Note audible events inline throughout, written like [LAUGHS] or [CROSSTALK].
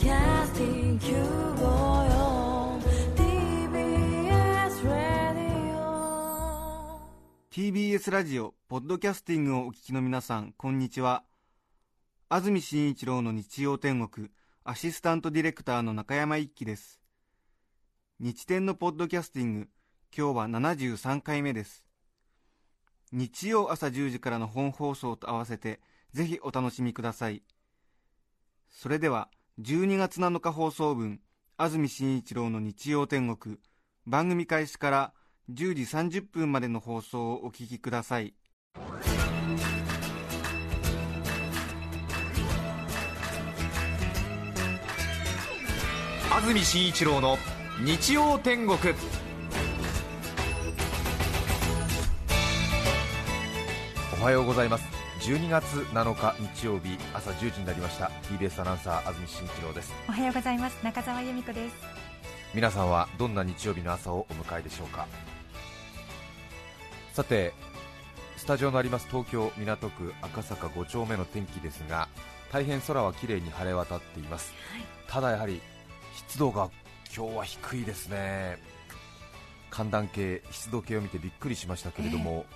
Podcasting 954 TBS Radio TBS ラジオポッドキャスティングをお聞きの皆さんこんにちは。安住紳一郎の日曜天国アシスタントディレクターの中山一輝です。日天のポッドキャスティング今日は73回目です。日曜朝10時からの本放送と合わせてぜひお楽しみください。それでは12月7日放送分安住紳一郎の日曜天国。番組開始から10時30分までの放送をお聞きください。安住紳一郎の日曜天国。おはようございます。12月7日日曜日朝10時になりました。TBS アナウンサー安住紳一郎です。おはようございます。中澤由美子です。皆さんはどんな日曜日の朝をお迎えでしょうか？さてスタジオのあります東京港区赤坂5丁目の天気ですが大変空は綺麗に晴れ渡っています、ただやはり湿度が今日は低いですね。寒暖計湿度計を見てびっくりしましたけれども、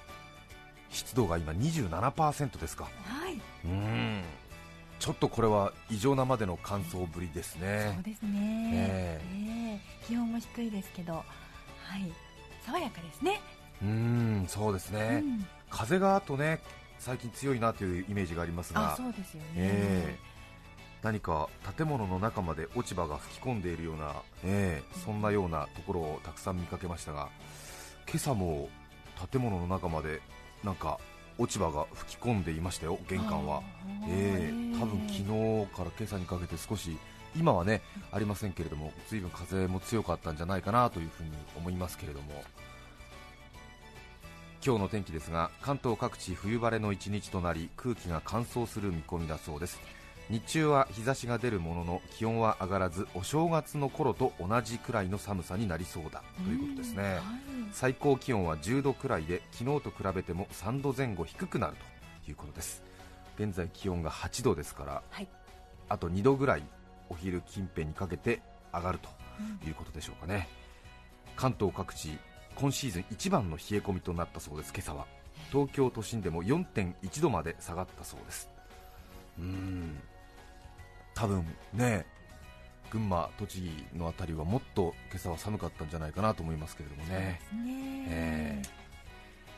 湿度が今27%ですか。はい、うん。ちょっとこれは異常なまでの乾燥ぶりですね。そうですね、え。ええ気温も低いですけど。はい。爽やかですね。うんそうですね、うん。風があとね最近強いなというイメージがありますあがそうですよね、ええ。何か建物の中まで落ち葉が吹き込んでいるような、ええそんなようなところをたくさん見かけましたが今朝も建物の中までなんか落ち葉が吹き込んでいましたよ、玄関は。ええ多分昨日から今朝にかけて少し今はねありませんけれども随分風も強かったんじゃないかなというふうに思いますけれども。今日の天気ですが関東各地冬晴れの一日となり空気が乾燥する見込みだそうです日中は日差しが出るものの気温は上がらずお正月の頃と同じくらいの寒さになりそうだということですね、はい。最高気温は10度くらいで昨日と比べても3度前後低くなるということです。現在気温が8度ですからはい。あと2度ぐらいお昼近辺にかけて上がるということでしょうかね、関東各地今シーズン一番の冷え込みとなったそうです今朝は。東京都心でも4.1度まで下がったそうです。うーん多分ね群馬栃木の辺りはもっと今朝は寒かったんじゃないかなと思いますけれどもね。ね。え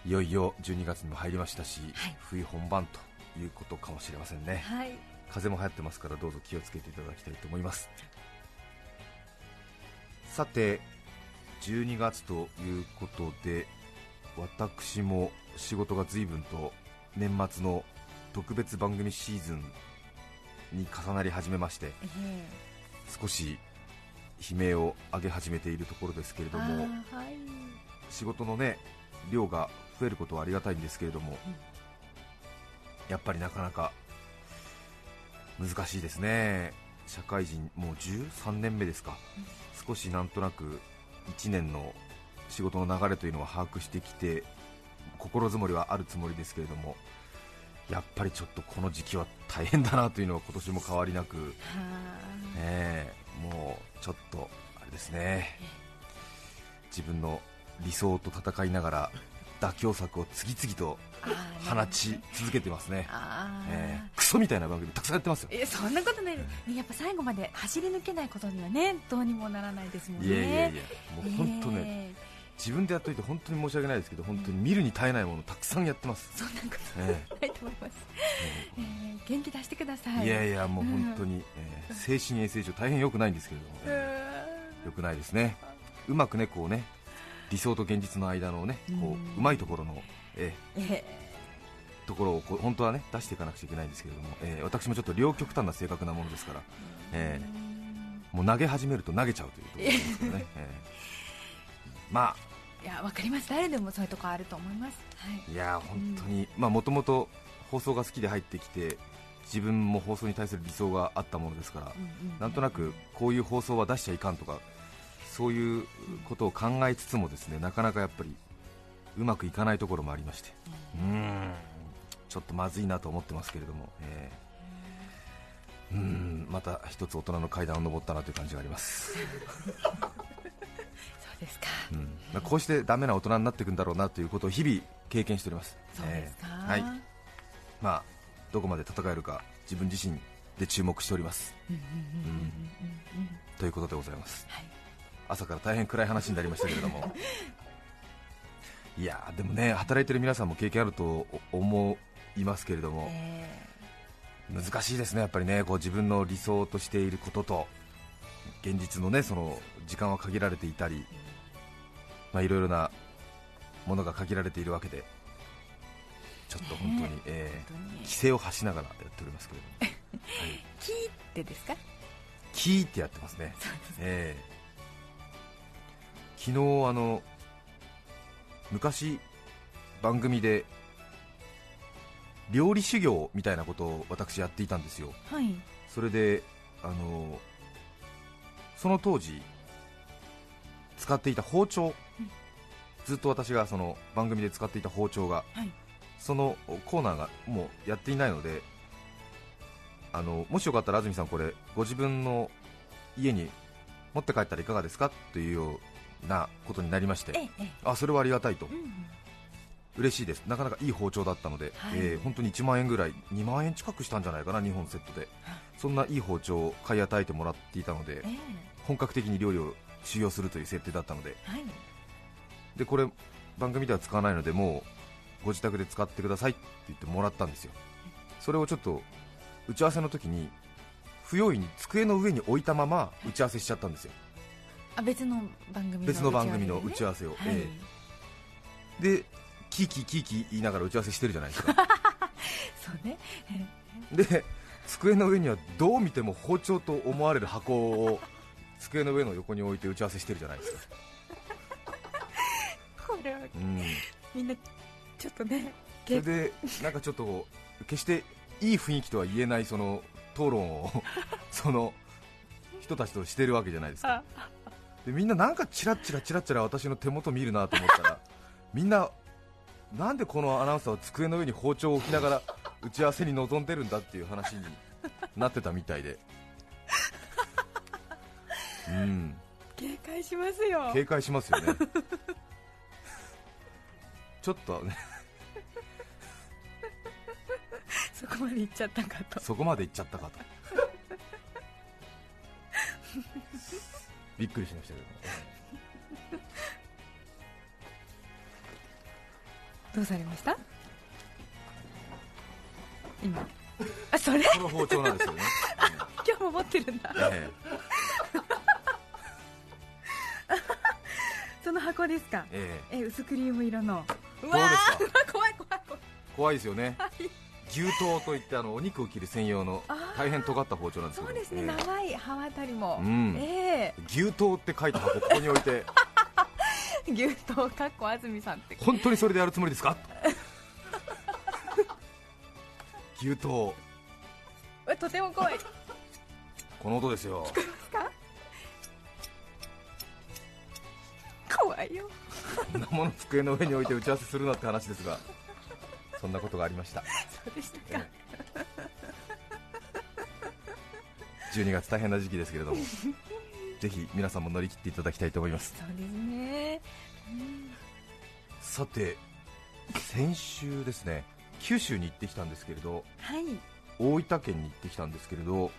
いよいよ12月にも入りましたし、はい。冬本番ということかもしれませんね。はい。風も流行ってますからどうぞ気をつけていただきたいと思います。さて12月ということで私も仕事が随分と年末の特別番組シーズンに重なり始めましてえ少し悲鳴を上げ始めているところですけれえどもはい。仕事のね量が増えることはありがたいんですけれども、やっぱりなかなか難しいですね、社会人もう13年目ですか、少しなんとなく1年の仕事の流れというのは把握してきて、心づもりはあるつもりですけれども、やっぱりちょっとこの時期は大変だなというのは今年も変わりなく、はねえもうちょっとあれですね。自分の理想と戦いながら妥協策を次々と放ち続けてますね、ええ。クソみたいな番組たくさんやってますよ。えそんなことない。です、ね、やっぱ最後まで走り抜けないことにはねどうにもならないですもんね。いやいやいやもう本当ね、え自分でやっといて本当に申し訳ないですけど本当に見るに耐えないものたくさんやってます、ーそんなことえないと思います、えー元気出してください。えいやいやもう本当に、ええ精神衛生上大変良くないんですけれども、ええ良くないですね。うまくねこうね理想と現実の間のねこうん。ううまいところの、ええ。えところをこう本当はね出していかなくちゃいけないんですけれども、えー私もちょっと両極端な性格なものですから、えーもう投げ始めると投げちゃうというところですからね、えー [LAUGHS] まあいやわかります。誰でもそういうとこあると思います。はい。いやー本当に。まあもともと放送が好きで入ってきて自分も放送に対する理想があったものですから、うんうんなんとなくこういう放送は出しちゃいかんとかそういうことを考えつつもですねなかなかやっぱりうまくいかないところもありまして。うーん。ちょっとまずいなと思ってますけれども、えー。うん。また一つ大人の階段を登ったなという感じがあります、[LAUGHS] そうですか。うん。まあこうしてダメな大人になっていくんだろうなということを日々経験しております。そうですか、えーはい。まあどこまで戦えるか自分自身で注目しております。ということでございます。はい。朝から大変暗い話になりましたけれども。[LAUGHS] いやーでもね働いてる皆さんも経験あると思いますけれども。え難しいですねやっぱりね。こう自分の理想としていることと現実のねその時間は限られていたりまあいろいろなものが限られているわけでちょっと本当に、ねえーー本当に規制を発しながらやっておりますけれども、[LAUGHS] はい、キーってですか？キーってやってますね。ええ。昨日あの昔番組で料理修行みたいなことを私やっていたんですよ。はい。それであのその当時使っていた包丁、ずっと私がその番組で使っていた包丁が、はい。そのコーナーがもうやっていないのであのもしよかったら安住さんこれご自分の家に持って帰ったらいかがですか？というようなことになりましてえええあそれはありがたいと。えうん嬉しいです。なかなかいい包丁だったので、はい。えー本当に1万円ぐらい2万円近くしたんじゃないかな2本セットで。そんないい包丁を買い与えてもらっていたのでえ本格的に料理を修行するという設定だったので。えはい。でこれ番組では使わないのでもうご自宅で使ってくださいって言ってもらったんですよ。それをちょっと打ち合わせの時に不用意に机の上に置いたまま打ち合わせしちゃったんですよ。あ別の番組の別の番組の打ち合わわせを、せはい。ええ。でキーキーキーキー言いながら打ち合わせしてるじゃないですか。[LAUGHS] そうね。で机の上にはどう見ても包丁と思われる箱を机の上の横に置いて打ち合わせしてるじゃないですか、[LAUGHS] これはうん、みんなちょっとねそれでなんかちょっと決していい雰囲気とは言えないその討論を [LAUGHS] その人たちとしてるわけじゃないですか。でみんななんかチラッチラチラッチラ私の手元見るなと思ったらみんななんでこのアナウンサーは机の上に包丁を置きながら打ち合わせに臨んでるんだっていう話になってたみたいで。うん。警戒しますよ。警戒しますよね。[LAUGHS] ちょっとね。そこまで行っちゃったかと。そこまで行っちゃったかと。びっくりしましたけどどうされました？今。[LAUGHS] あそれ？この包丁なんですよね、今日も持ってるんだ。え [LAUGHS] その箱ですか？ええ。ええ薄クリーム色の。うどうわですか？ー [LAUGHS] 怖い怖い怖い。怖いですよね。はい。牛刀といってあのお肉を切る専用の大変尖った包丁なんですけど。そうですね、ええ。長い刃渡りも、うん。え牛刀って書いた箱ここに置いて。え牛刀かっこ安住さんって。本当にそれでやるつもりですか？[LAUGHS] 牛刀とても怖い。この音ですよ。怖いよ。こんなもの机の上に置いて打ち合わせするなって話ですがそんなことがありました。そうでしたか。12月大変な時期ですけれどもぜひ皆さんも乗り切っていただきたいと思います。そうですねさて先週ですね九州に行ってきたんですけれどはい。大分県に行ってきたんですけれど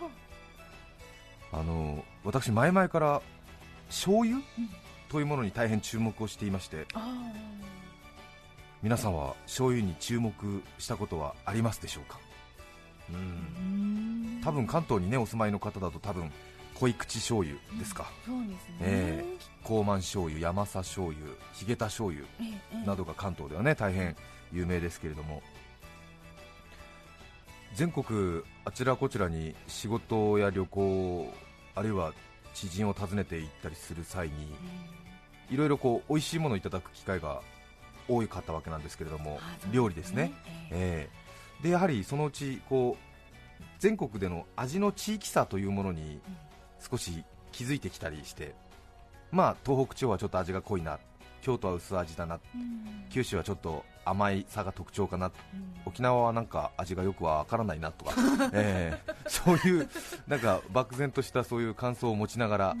あの私前々から醤油？というものに大変注目をしていましてあ皆さんは醤油に注目したことはありますでしょうか？うん。多分関東にねお住まいの方だと多分濃い口醤油ですか、そうですね、ええ。高慢醤油山佐醤油ヒゲタ醤油などが関東ではね大変有名ですけれども。全国あちらこちらに仕事や旅行あるいは知人を訪ねて行ったりする際にいろいろこう美味しいものをいただく機会が多かったわけなんですけれども料理ですね、ええ。ええ。でやはりそのうちこう全国での味の地域差というものに少し気づいてきたりしてまあ東北地方はちょっと味が濃いな京都は薄味だなうん。九州はちょっと甘いさが特徴かなうん。沖縄はなんか味がよくわからないなとか、[LAUGHS] えーそういうなんか漠然としたそういう感想を持ちながら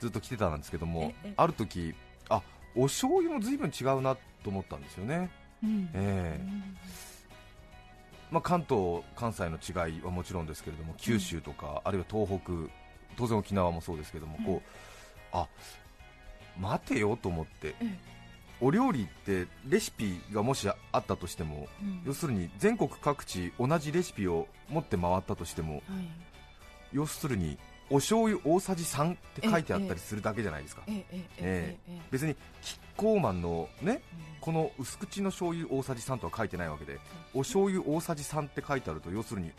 ずっと来てたんですけどもええ。ある時あお醤油も随分違うなと思ったんですよね、うん。ええ。まあ、関東、関西の違いはもちろんですけれども九州とか、あるいは東北当然沖縄もそうですけども、こうあ待てよと思って、えお料理ってレシピがもしあったとしてもうん。要するに全国各地同じレシピを持って回ったとしてもはい。要するにお醤油大さじ3って書いてあったりするだけじゃないですか、ええええ別にキッコーマンのねえこの薄口の醤油大さじ3とは書いてないわけでお醤油大さじ3って書いてあると要するに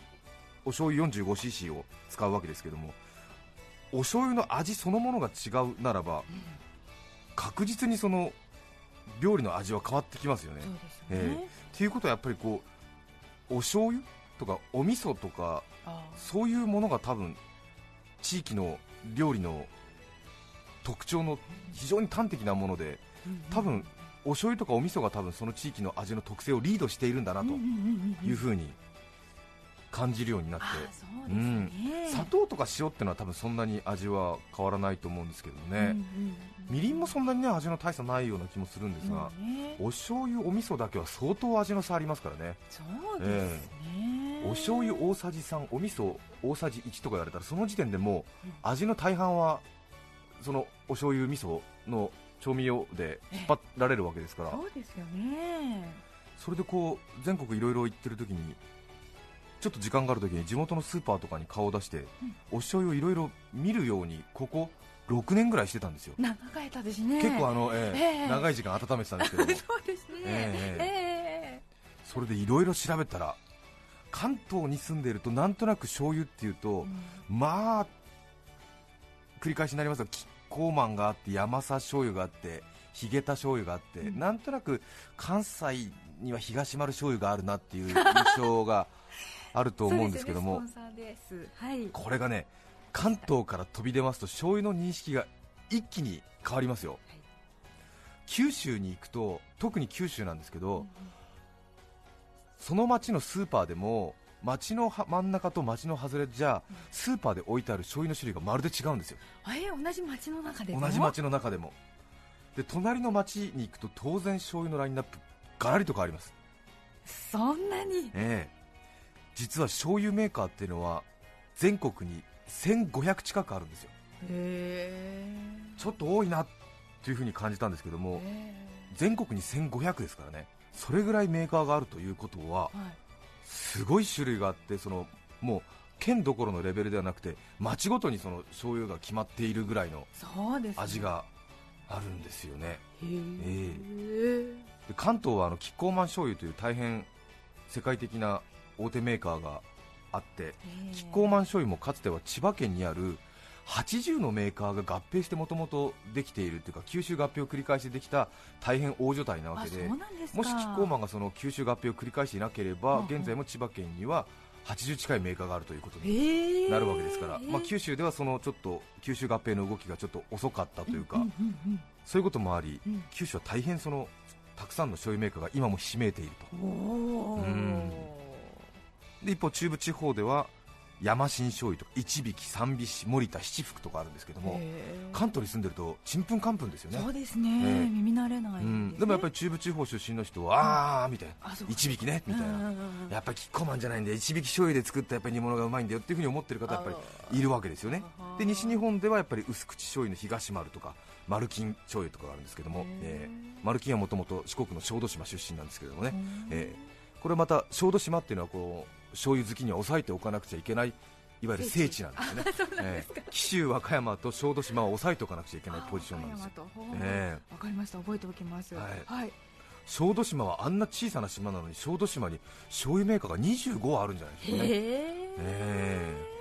お醤油 45cc を使うわけですけどもお醤油の味そのものが違うならば確実にその料理の味は変わってきますよね。そうですよえねっていうことはやっぱりこうお醤油とかお味噌とかあそういうものが多分地域の料理の特徴の非常に端的なもので多分お醤油とかお味噌が多分その地域の味の特性をリードしているんだなというふうに感じるようになって。あそうですね。砂糖とか塩ってのは多分そんなに味は変わらないと思うんですけどね。みりんもそんなにね味の大差ないような気もするんですがお醤油お味噌だけは相当味の差ありますからね。そうですね。お醤油大さじ3お味噌大さじ1とか言われたらその時点でもう味の大半はそのお醤油味噌の調味料で引っ張られるわけですから。そうですよね。それでこう全国いろいろ行ってる時にちょっと時間がある時に地元のスーパーとかに顔を出して、お醤油をいろいろ見るようにここ6年ぐらいしてたんですよ、長かったですね。結構あの、ええええ。長い時間温めてたんですけども。[LAUGHS] そうですね。えええそれでいろいろ調べたら関東に住んでいるとなんとなく醤油っていうと、まあ繰り返しになりますがキッコーマンがあって山佐醤油があってヒゲタ醤油があって、うん。なんとなく関西には東丸醤油があるなっていう印象があると思うんですけども。はい。これがね関東から飛び出ますと醤油の認識が一気に変わりますよ、はい。九州に行くと特に九州なんですけど、その町のスーパーでも町のは真ん中と町の外れじゃスーパーで置いてある醤油の種類がまるで違うんですよ。え同じ町の中でも？同じ町の中でも。で隣の町に行くと当然醤油のラインナップガラリと変わります。そんなに？ええ実は醤油メーカーっていうのは全国に1500近くあるんですよ。へちょっと多いなというふうに感じたんですけどもえ全国に1500ですからね。それぐらいメーカーがあるということははい。すごい種類があってそのもう県どころのレベルではなくて町ごとにその醤油が決まっているぐらいの味があるんですよね。へええ。で関東はあのキッコーマン醤油という大変世界的な大手メーカーがあってキッコーマン醤油もかつては千葉県にある80のメーカーが合併してもともとできているというか吸収合併を繰り返してできた大変大所帯なわあけでもしキッコーマンがその吸収合併を繰り返していなければ、うんうん。現在も千葉県には80近いメーカーがあるということになるわけですから、まあ、九九州ではそのちょっと吸収合併の動きがちょっと遅かったというか、そういうこともあり、うん。九州は大変そのたくさんの醤油メーカーが今もひしめいているとで一方中部地方では山新醤油とか一引三美市森田七福とかあるんですけども関東に住んでるとちんぷんかんぷんですよね。そうですね、ええ。耳慣れないね。うん、でもやっぱり中部地方出身の人は、あーみたいな。一引ねみたいな、なやっぱりキッコーマンじゃないんで一引醤油で作ったやっぱり煮物がうまいんだよっていうふうに思ってる方やっぱりいるわけですよね。で西日本ではやっぱり薄口醤油の東丸とか丸金醤油とかがあるんですけども、えー、丸金はもともと四国の小豆島出身なんですけれどもね、えーこれまた小豆島っていうのはこう醤油好きには抑えておかなくちゃいけないいわゆる聖地。なんですよねえー紀州和歌山と小豆島を抑えておかなくちゃいけないポジションなんですよ。よえわかりました。覚えておきます。はい。はい、小豆島はあんな小さな島なのに小豆島に醤油メーカーが25あるんじゃないですかね。へえ。え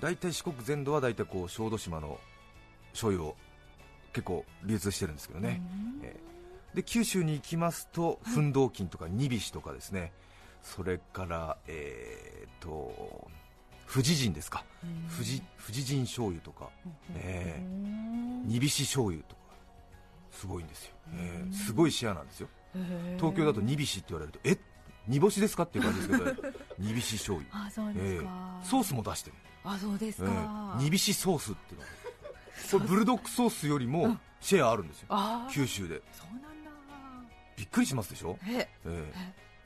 大体四国全土は大体こう小豆島の醤油を結構流通してるんですけどね、えーで九州に行きますと奮闘金とか二菱とかですねそれからえー、と富士人ですか。富士富士人醤油とか。ええ二菱醤油とか。すごいんですよ、えーすごいシェアなんですよ。東京だと煮びしって言われる。とえ？煮干しですかっていう感じですけど [LAUGHS] 煮びし醤油。あそうですか、えーソースも出してる、あそうですえか、ー煮びしソースっていうのが。これブルドックソースよりもシェアあるんですよ、九州で。そうなんだ。びっくりしますでしょ、え。えー。で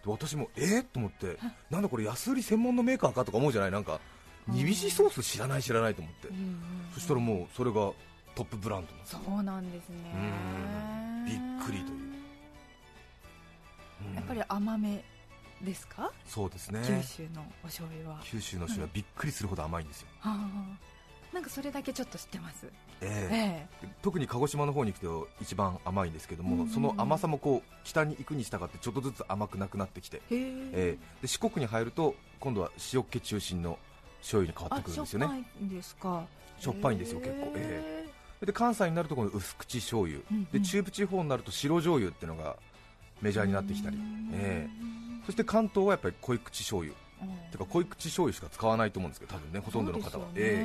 私もえー、と思ってなんだこれ安売り専門のメーカーかとか思うじゃない？なんか煮びしソース知らない知らないと思って。うんうんそしたらもうそれがトップブランドそうなんですね。うん。びっくりという。うん。やっぱり甘めですか、そうですね。九州のお醤油は、は九州の塩はびっくりするほど甘いんですよ、あなんかそれだけちょっと知ってます。ええ。え特に鹿児島の方に行くと一番甘いんですけども、うんうん。うんその甘さもこう北に行くに従ってちょっとずつ甘くなくなってきて、えへえ。ええ。で四国に入ると今度は塩っ気中心の醤油に変わってくるんですよね。あしょっぱいんですか。しょっぱいんですよ結構。え。で関西になるとこの薄口醤油、うんうん。で中部地方になると白醤油っていうのがメジャーになってきたり、ええ。そして関東はやっぱり濃い口醤油てか濃い口醤油しか使わないと思うんですけど多分ねほとんどの方は、え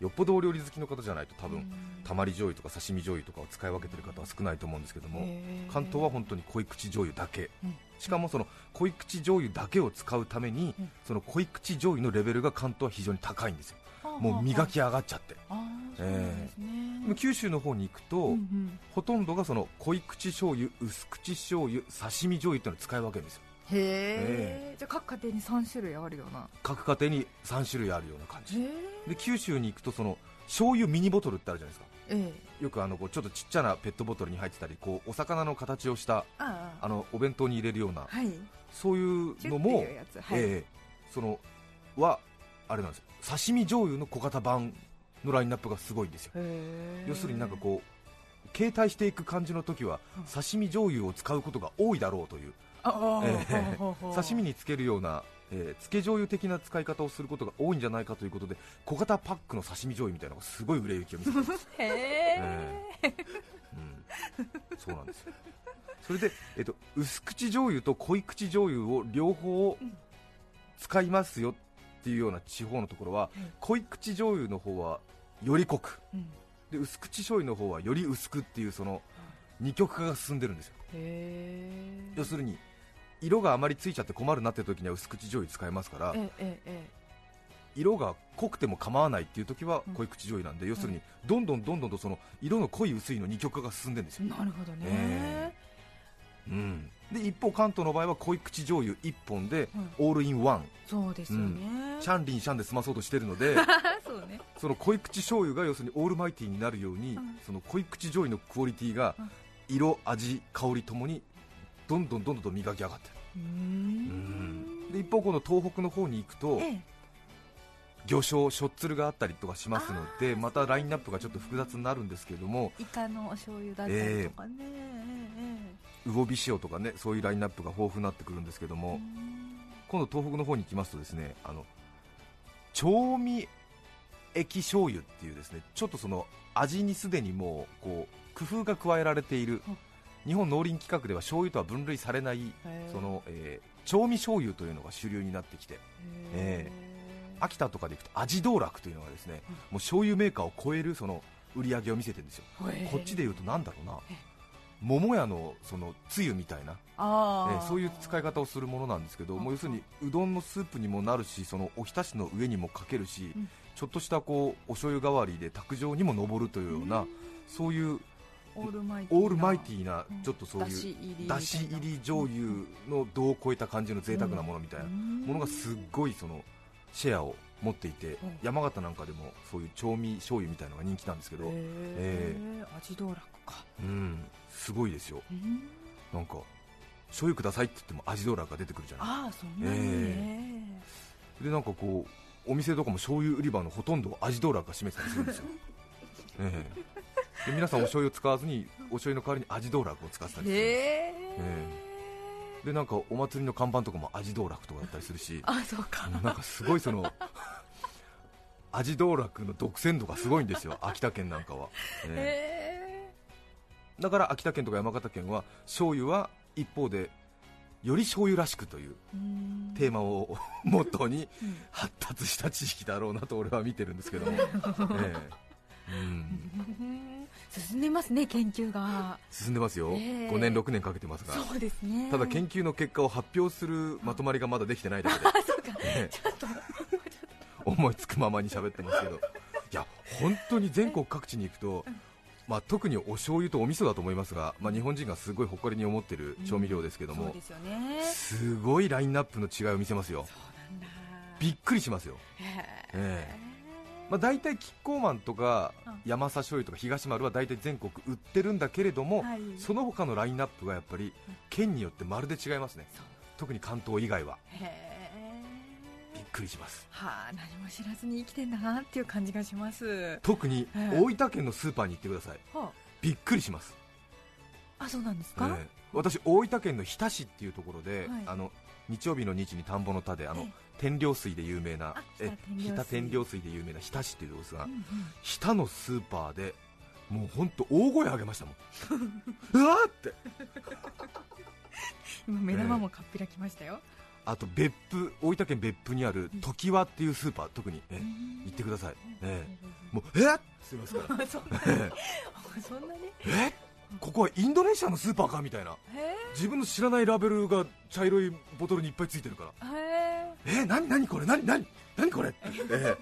え。よっぽどお料理好きの方じゃないと多分たまり醤油とか刺身醤油とかを使い分けてる方は少ないと思うんですけども、関東は本当に濃い口醤油だけ、うん。しかもその濃い口醤油だけを使うために、うん。その濃い口醤油のレベルが関東は非常に高いんですよ、もう磨き上がっちゃって、あ。ー九州の方に行くと、うんうん。ほとんどがその濃い口醤油、薄口醤油、刺身醤油っていうのを使い分けるんですよ、へえじゃあ各家庭に3種類あるような。各家庭に3種類あるような感じ、で九州に行くとその醤油ミニボトルってあるじゃないですか。ええ。よくあのこうちょっとちっちゃなペットボトルに入ってたりこうお魚の形をしたあのお弁当に入れるようなはい。そういうのもええそのはあれなんですよ。刺身醤油の小型版のラインナップがすごいんですよ。要するになんかこう携帯していく感じの時はうん。刺身醤油を使うことが多いだろうという刺身につけるような、えー、漬け醤油的な使い方をすることが多いんじゃないかということで小型パックの刺身醤油みたいなのがすごい売れ行きを見せてるんですへえうん、そうなんですよそれで、えっと、薄口醤油と濃い口醤油を両方使いますよっていうような地方のところは、うん濃い口醤油の方はより濃くうんで薄口醤油の方はより薄くっていうその二極化が進んでるんですよ要するに色があまりついちゃって困るなって時には薄口醤油使えますから色が濃くても構わないっていう時はうん。濃い口醤油なんで、要するにどんどんどんどんとその色の濃い薄いの二極化が進んでるんですよ。えなるほどね、えうん、で一方関東の場合は濃い口醤油1本でうん。オールインワン、そうですよね、シャンリンシャンで済まそうとしてるので [LAUGHS] そうね。その濃い口醤油が要するにオールマイティーになるように、うん。その濃い口醤油のクオリティがうん。色味香りともにどんどんどんどん磨き上がってうーる、んで一方この東北の方に行くとええ魚醤しょっつるがあったりとかしますのでまたラインナップがちょっと複雑になるんですけれどもイカのお醤油だったりとかね、え魚火塩とかねそういうラインナップが豊富になってくるんですけども、今度東北の方に行きますとですねあの調味液醤油っていうですねちょっとその味にすでにもうこう工夫が加えられている日本農林規格では醤油とは分類されないその、えー調味醤油というのが主流になってきてえ秋田とかでいくと味道楽というのがですねうん。もう醤油メーカーを超えるその売り上げを見せてるんですよ。こっちでいうとなんだろうな。え。桃屋のそのつゆみたいなえーそういう使い方をするものなんですけど、うんもう要するにうどんのスープにもなるし、そのおひたしの上にもかけるし、うん。ちょっとしたこうお醤油代わりで卓上にも上るというような、うん。そういうオールマイティーなちょっとそういうだし入り醤油の度を超えた感じの贅沢なものみたいなものがすっごいそのシェアを持っていて、うん山形なんかでもそういう調味醤油みたいなのが人気なんですけど、へえ。え味道楽か。うん、すごいですよ、うん。なんか醤油くださいって言っても味道楽が出てくるじゃない。ああそんなにね、でなんかこうお店とかも醤油売り場のほとんどを味道楽が占めてたりするんですよ、[LAUGHS] ええ。で皆さんお醤油を使わずにお醤油の代わりに味道楽を使ってたりするんですへえでなんかお祭りの看板とかも味道楽とかだったりするし。[LAUGHS] あそうか。なんかすごいその [LAUGHS] 味道楽の独占度がすごいんですよ秋田県なんかは、えへえだから秋田県とか山形県は醤油は一方でより醤油らしくというテーマを [LAUGHS] モットーにうん。発達した知識だろうなと俺は見てるんですけども、ええ。うん、進んでますね研究が。進んでますよ、ええ。5年6年かけてますが。そうですね。ただ研究の結果を発表するまとまりがまだできてないだけで。あそうか。ね [LAUGHS] ちょっと。思いつくままに喋ってますけど。いや本当に全国各地に行くと、まあ、特にお醤油とお味噌だと思いますが、まあ、日本人がすごい誇りに思ってる調味料ですけども、そうですよね。すごいラインナップの違いを見せますよ。びっくりしますよ、へえまあ、大体キッコーマンとかうん。山佐醤油とか東丸は大体全国売ってるんだけれども、はい。その他のラインナップがやっぱり県によってまるで違いますね。特に関東以外は。びっくりします。はあ何も知らずに生きてんだなっていう感じがします。特にええ。大分県のスーパーに行ってください。はびっくりします。ああそうなんですか、ええ。私、大分県の日田市っていうところで、はい。あの日曜日の日に田んぼの田であのえ天領水で有名なあえ日田天領水で有名な日田市っていうところですが、うんうん。日田のスーパーでもう本当大声上げましたもん。[LAUGHS] うわーって。[LAUGHS] 今目玉もかっぴらきましたよ、あと別府大分県別府にある常盤っていうスーパー特に、えうん。行ってください、ええ。ももうえっって言いますから。[LAUGHS] そんなえそんなに？えここはインドネシアのスーパーかみたいな。へ自分の知らないラベルが茶色いボトルにいっぱいついてるから。え。何何これ何何何これって、え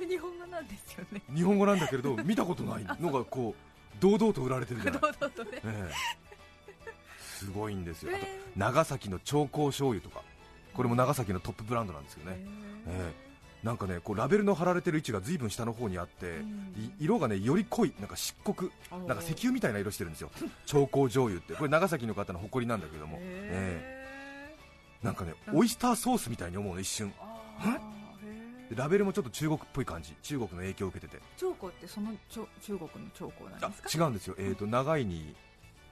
え。[LAUGHS] 日本語なんですよね。え日本語なんだけれど見たことない。のがこう堂々と売られてるじゃない、堂々とね。ええ。すごいんですよ。あと長崎の長江醤油とか。これも長崎のトップブランドなんですよね、ええなんかねこうラベルの貼られてる位置が随分下の方にあって、うん。い色がねより濃いなんか漆黒なんか石油みたいな色してるんですよ。長江醤油って。[LAUGHS] これ長崎の方の誇りなんだけども、えへえなんかねうんオイスターソースみたいに思うの一瞬。ラベルもちょっと中国っぽい感じ。中国の影響を受けてて。長江ってその中国の長江なんあですか？違うんですよ、えー、と長いに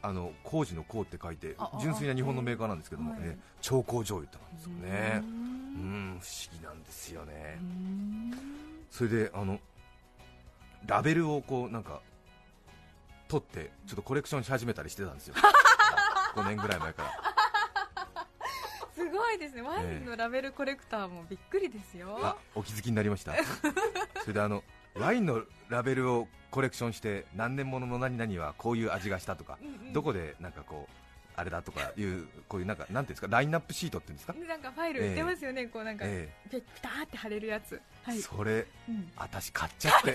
あの工事の工って書いて純粋な日本のメーカーなんですけども、はい。えー長江醤油ってなんですよね。ううん。ん不思議なんですよね。うん。それであのラベルをこうなんか取ってちょっとコレクションし始めたりしてたんですよ。[LAUGHS] 5年ぐらい前から。[LAUGHS] すごいですね。ワインのラベルコレクターもびっくりですよ。あお気づきになりました。[LAUGHS] それであのワインのラベルをコレクションして何年ものの何々はこういう味がしたとかどこでなんかこうあれだとかいうこういうなんかなんていうんですかラインナップシートっていうんですか、なんかファイル売ってますよね、こうなんか、えピピターって貼れるやつ。えはい、それうん、私買っちゃって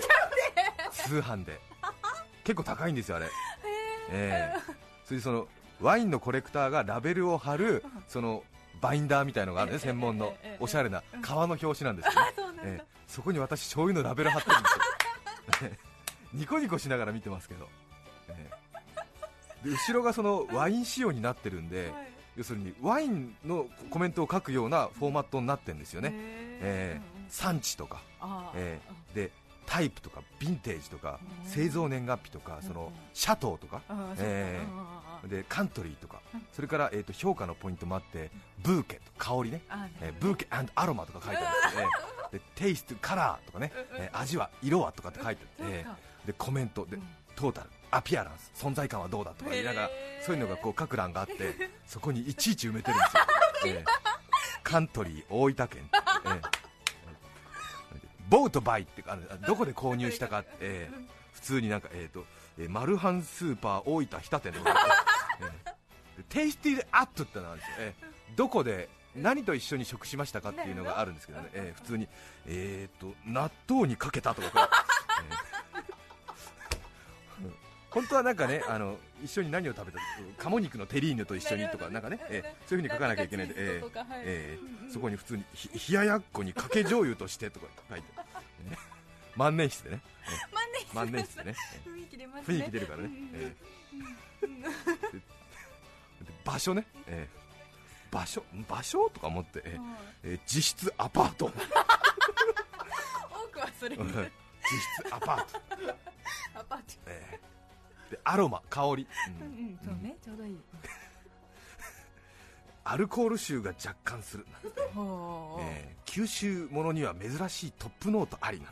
[LAUGHS] 通販で。結構高いんですよあれ。え。えそれでそのワインのコレクターがラベルを貼るそのバインダーみたいのがあるね専門のええええ。おしゃれなうん。革の表紙なんですよね。[LAUGHS] ええそこに私醤油のラベル貼ってるんですよ。ええニコニコしながら見てますけど、ええで後ろがそのワイン仕様になってるんで、はい。要するにワインのコメントを書くようなフォーマットになってるんですよね、へええうんうん。産地とか、ええでタイプとかヴィンテージとかうん製造年月日とかそのうん。シャトーとか。えー。でカントリーとか。うん。それから、えー、と評価のポイントもあってブーケと香りね、えーブーケアロマとか書いてあるんですよ、え [LAUGHS] えでテイストカラーとかね、えー味は色はとかって書いてえそうか。えでコメントでうん。トータルアピアランス存在感はどうだとか言いながらそういうのがこう [LAUGHS] 書く欄があってそこにいちいち埋めてるんですよ、[LAUGHS] ええカントリー大分県、ええボートバイってあのどこで購入したかって、ええ普通になんか、えーとえーマルハンスーパー大分日田店とか、ええでテイスティーでアットってのがあるんですよ、ええどこで何と一緒に食しましたかっていうのがあるんですけどね、ええ普通に、えー、と納豆にかけたとか、ええ [LAUGHS] 本当はなんかねあの一緒に何を食べた鴨肉のテリーヌと一緒にとかなんかね、ええそういうふうに書かなきゃいけないんで、ええええそこに普通にひ冷ややっこにかけ醤油としてとか書いて、ね [LAUGHS] 万年筆でね、ええ万年筆。でね、え雰囲気出ますえね。雰囲気出るからね、ええでで場所ね、ええ場所場所とか思って、ええ実質アパート。多くはそれ。実質アパート、[LAUGHS] アパート。ええ。でアロマ香り、ううんんうんそうね。ちょうどいい。[LAUGHS] アルコール臭が若干する。ねえー九州ものには珍しいトップノートありな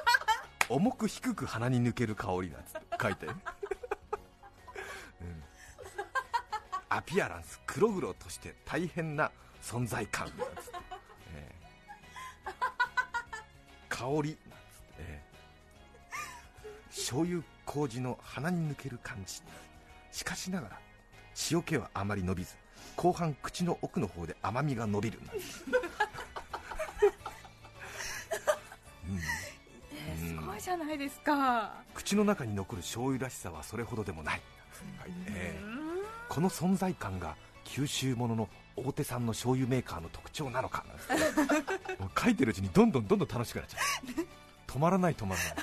[LAUGHS] 重く低く鼻に抜ける香りなんつって。書いて、アピアランス黒々として大変な存在感。なんつって、え。ー香りなんつって、えー醤油麹の鼻に抜ける感じ。しかしながら塩気はあまり伸びず後半口の奥の方で甘みが伸びるうん。えーすごいじゃないですか。口の中に残る醤油らしさはそれほどでもない、はい。えーこの存在感が九州ものの大手さんの醤油メーカーの特徴なのか。な書いてるうちにどんどんどんどん楽しくなっちゃう。止まらない止まらない。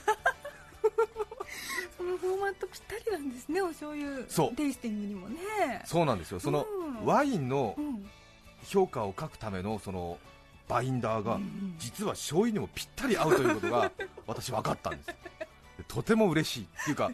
そのフォーマットぴったりなんですねお醤油そう。テイスティングにもね。そうなんですよ。そのうん。ワインのうん。評価を書くためのそのバインダーが実は醤油にもぴったり合うということが私分かったんです。でとても嬉しい。っていうか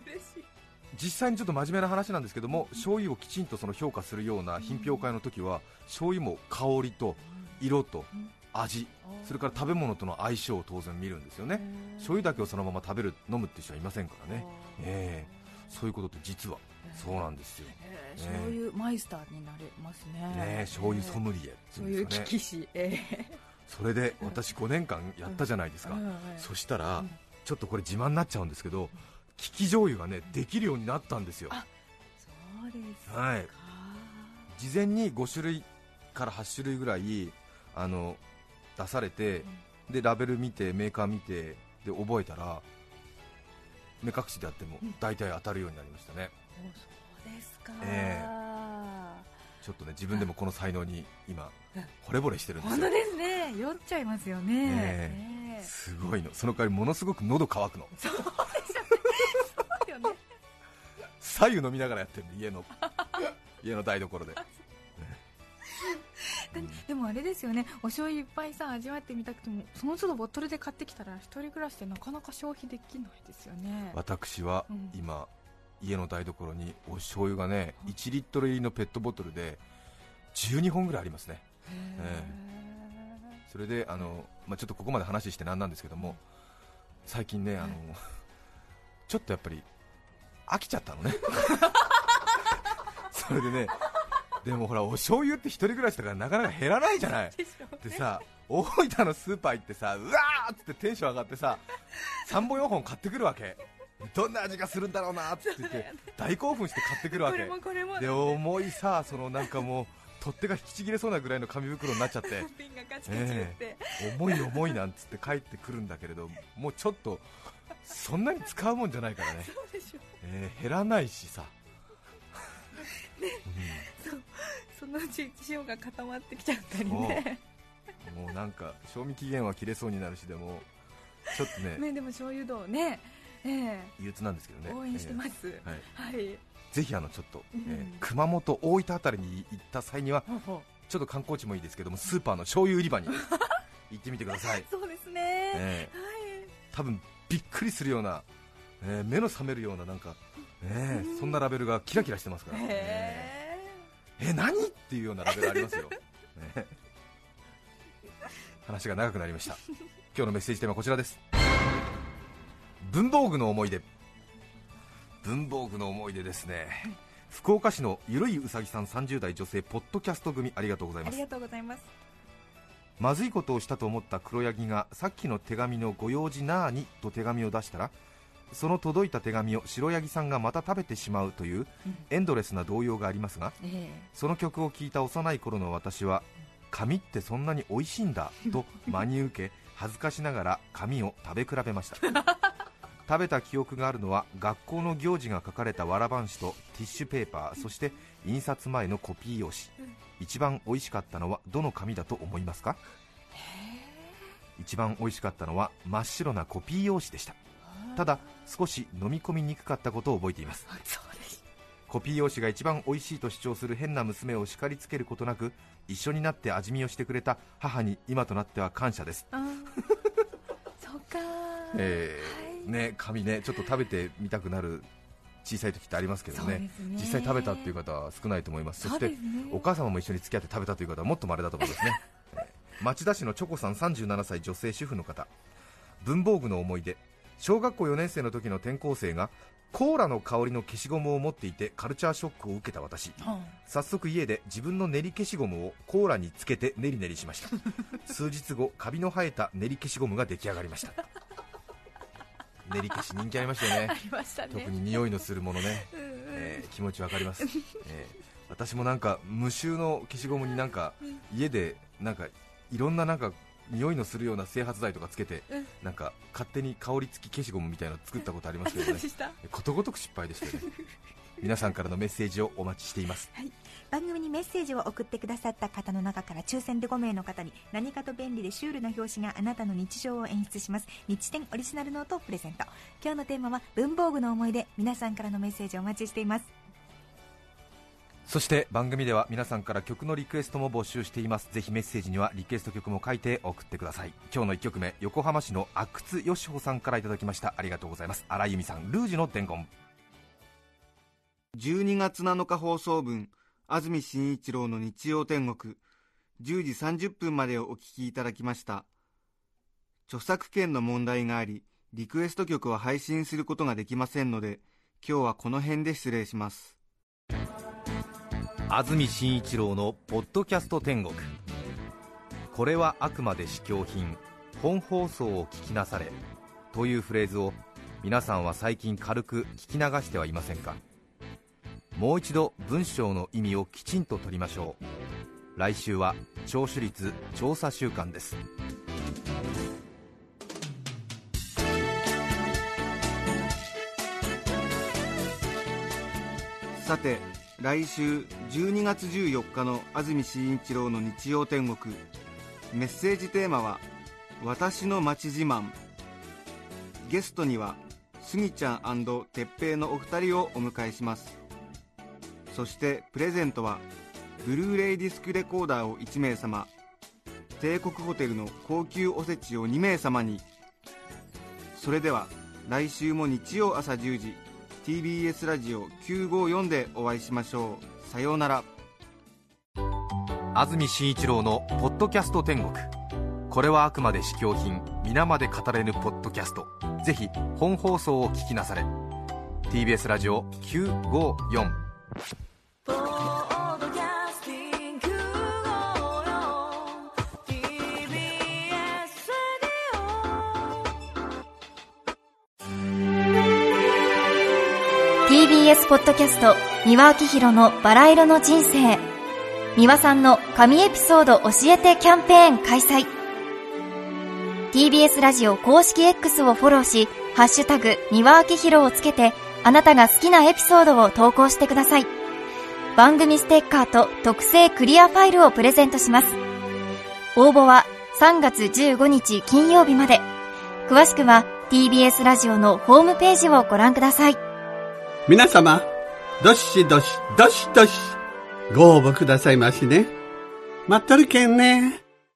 実際にちょっと真面目な話なんですけども醤油をきちんとその評価するような品評会の時は醤油も香りと色と味それから食べ物との相性を当然見るんですよね。醤油だけをそのまま食べる飲むっていう人はいませんからね。ええ。そういうことって実はそうなんですよ、えー醤油マイスターになれますね。ねえ醤油ソムリエってそういういうんですかね。危機師えそれで私5年間やったじゃないですか、ーそしたら、うんちょっとこれ自慢になっちゃうんですけど、利き醤油がねできるようになったんですよ、あそうですか。はい、事前に5種類から8種類ぐらいあの出されて、でラベル見て、メーカー見てで覚えたら、目隠しであっても大体当たるようになりましたね、おそうですか、えちょっとね自分でもこの才能に今、うん。惚れ惚れしてるんです本当よ、ですね。酔っちゃいますよね、ええ。えすごいの、その代わりものすごく喉乾くの、そうです左右飲みながらやってるの、家の [LAUGHS] 家の台所で。[LAUGHS] でもあれですよね。お醤油いっぱいさ味わってみたくてもその都度ボトルで買ってきたら一人暮らしでなかなか消費できないですよね。私はうん。今、家の台所にお醤油がね1リットル入りのペットボトルで12本ぐらいありますね。へそれであの、まあ、ちょっとここまで話してなんなんですけども最近ねあの [LAUGHS] ちょっとやっぱり飽きちゃったのね。[LAUGHS] それでねでもほらお醤油って一人暮らしだからなかなか減らないじゃない。ーでさ大分のスーパー行ってさうわーっつってテンション上がってさ3本4本買ってくるわけ。どんな味がするんだろうなっつって言って大興奮して買ってくるわけ。で重いさそのなんかもう取っ手が引きちぎれそうなぐらいの紙袋になっちゃって、重い重いなんつって帰ってくるんだけれどもうちょっとそんなに使うもんじゃないからね、そうでしょ。えー減らないしさ、そのうち塩が固まってきちゃったりね。う。んもうなんか賞味期限は切れそうになるしでもちょっとね。ねでも醤油道ね。ええ。憂鬱なんですけどね。応援してます、えーはい。はい。ぜひあのちょっと、うん。えー熊本、大分あたりに行った際にはほうほう。ちょっと観光地もいいですけどもスーパーの醤油売り場に行ってみてください、[LAUGHS] そうですね、えーはい。多分びっくりするような、えー目の覚めるようななんか、ねうんそんなラベルがキラキラしてますから、ねへえ何？っていうようなラベルありますよ、ね [LAUGHS] 話が長くなりました。今日のメッセージテーマはこちらです。文房具の思い出。文房具の思い出ですね。福岡市のゆるいうさぎさん30代女性ポッドキャスト組ありがとうございます。ありがとうございますまずいことをしたと思った黒ヤギがさっきの手紙のご用事なーにと手紙を出したらその届いた手紙を白ヤギさんがまた食べてしまうといううん。エンドレスな動揺がありますがえその曲を聴いた幼い頃の私は紙ってそんなに美味しいんだと真に受け恥ずかしながら紙を食べ比べました [LAUGHS] 食べた記憶があるのは学校の行事が書かれたわらばん紙とティッシュペーパーそして印刷前のコピー用紙。一番美味しかったのはどの紙だと思いますか？一番美味しかったのは真っ白なコピー用紙でした。えただ少し飲み込みにくかったことを覚えています。コピー用紙が一番美味しいと主張する変な娘を叱りつけることなく一緒になって味見をしてくれた母に今となっては感謝です、[LAUGHS] そうかえはいーね紙ねちょっと食べてみたくなる小さい時ってありますけどね。ね。実際食べたっていう方は少ないと思います。そしてね。お母様も一緒に付き合って食べたという方はもっと稀だと思いますね。[LAUGHS] えー町田市のチョコさん37歳女性主婦の方。文房具の思い出。小学校4年生の時の転校生がコーラの香りの消しゴムを持っていてカルチャーショックを受けた私。は早速家で自分の練り消しゴムをコーラにつけて練り練りしました。[LAUGHS] 数日後カビの生えた練り消しゴムが出来上がりました練り消し人気ありましたよね。[LAUGHS] ありましたね。特に匂いのするものね、うんうん。えー気持ちわかります、えー私もなんか無臭の消しゴムになんか家でなんかいろんななんか匂いのするような整髪剤とかつけて、うん。なんか勝手に香り付き消しゴムみたいなの作ったことありますけどね。[LAUGHS] ことごとく失敗でしたよね皆さんからのメッセージをお待ちしています。番組にメッセージを送ってくださった方の中から抽選で5名の方に何かと便利でシュールな表紙があなたの日常を演出します。日展オリジナルノートをプレゼント。今日のテーマは文房具の思い出。皆さんからのメッセージをお待ちしています。そして番組では皆さんから曲のリクエストも募集しています。ぜひメッセージにはリクエスト曲も書いて送ってください。今日の1曲目横浜市の阿久津よしほさんからいただきました。ありがとうございます。荒井由美さんルージュの伝言12月7日放送分安住紳一郎の日曜天国。10時30分までをお聞きいただきました。著作権の問題がありリクエスト曲は配信することができませんので今日はこの辺で失礼します。安住紳一郎のポッドキャスト天国。これはあくまで試供品本放送を聞きなされというフレーズを皆さんは最近軽く聞き流してはいませんか？もう一度文章の意味をきちんと取りましょう。来週は聴取率調査週間です。さて来週12月14日の安住紳一郎の日曜天国。メッセージテーマは「私の街自慢」ゲストにはスギちゃん哲平のお二人をお迎えします。そしてプレゼントはブルーレイディスクレコーダーを1名様帝国ホテルの高級おせちを2名様に。それでは来週も日曜朝10時 TBS ラジオ954でお会いしましょう。さようなら。安住紳一郎の「ポッドキャスト天国」これはあくまで試供品皆まで語れぬポッドキャスト。ぜひ本放送を聞きなされ。TBS ラジオ954ポッドキャスティングを TBS ラ TBS ポッドキャスト三輪明宏のバラ色の人生。三輪さんの神エピソード教えてキャンペーン開催。TBS ラジオ公式 X をフォローし「ハッシュタグ三輪明宏」をつけてあなたが好きなエピソードを投稿してください番組ステッカーと特製クリアファイルをプレゼントします応募は3月15日金曜日まで詳しくは TBS ラジオのホームページをご覧ください皆様、どしどし、どしどし、ご応募くださいましね。待っとるけんね。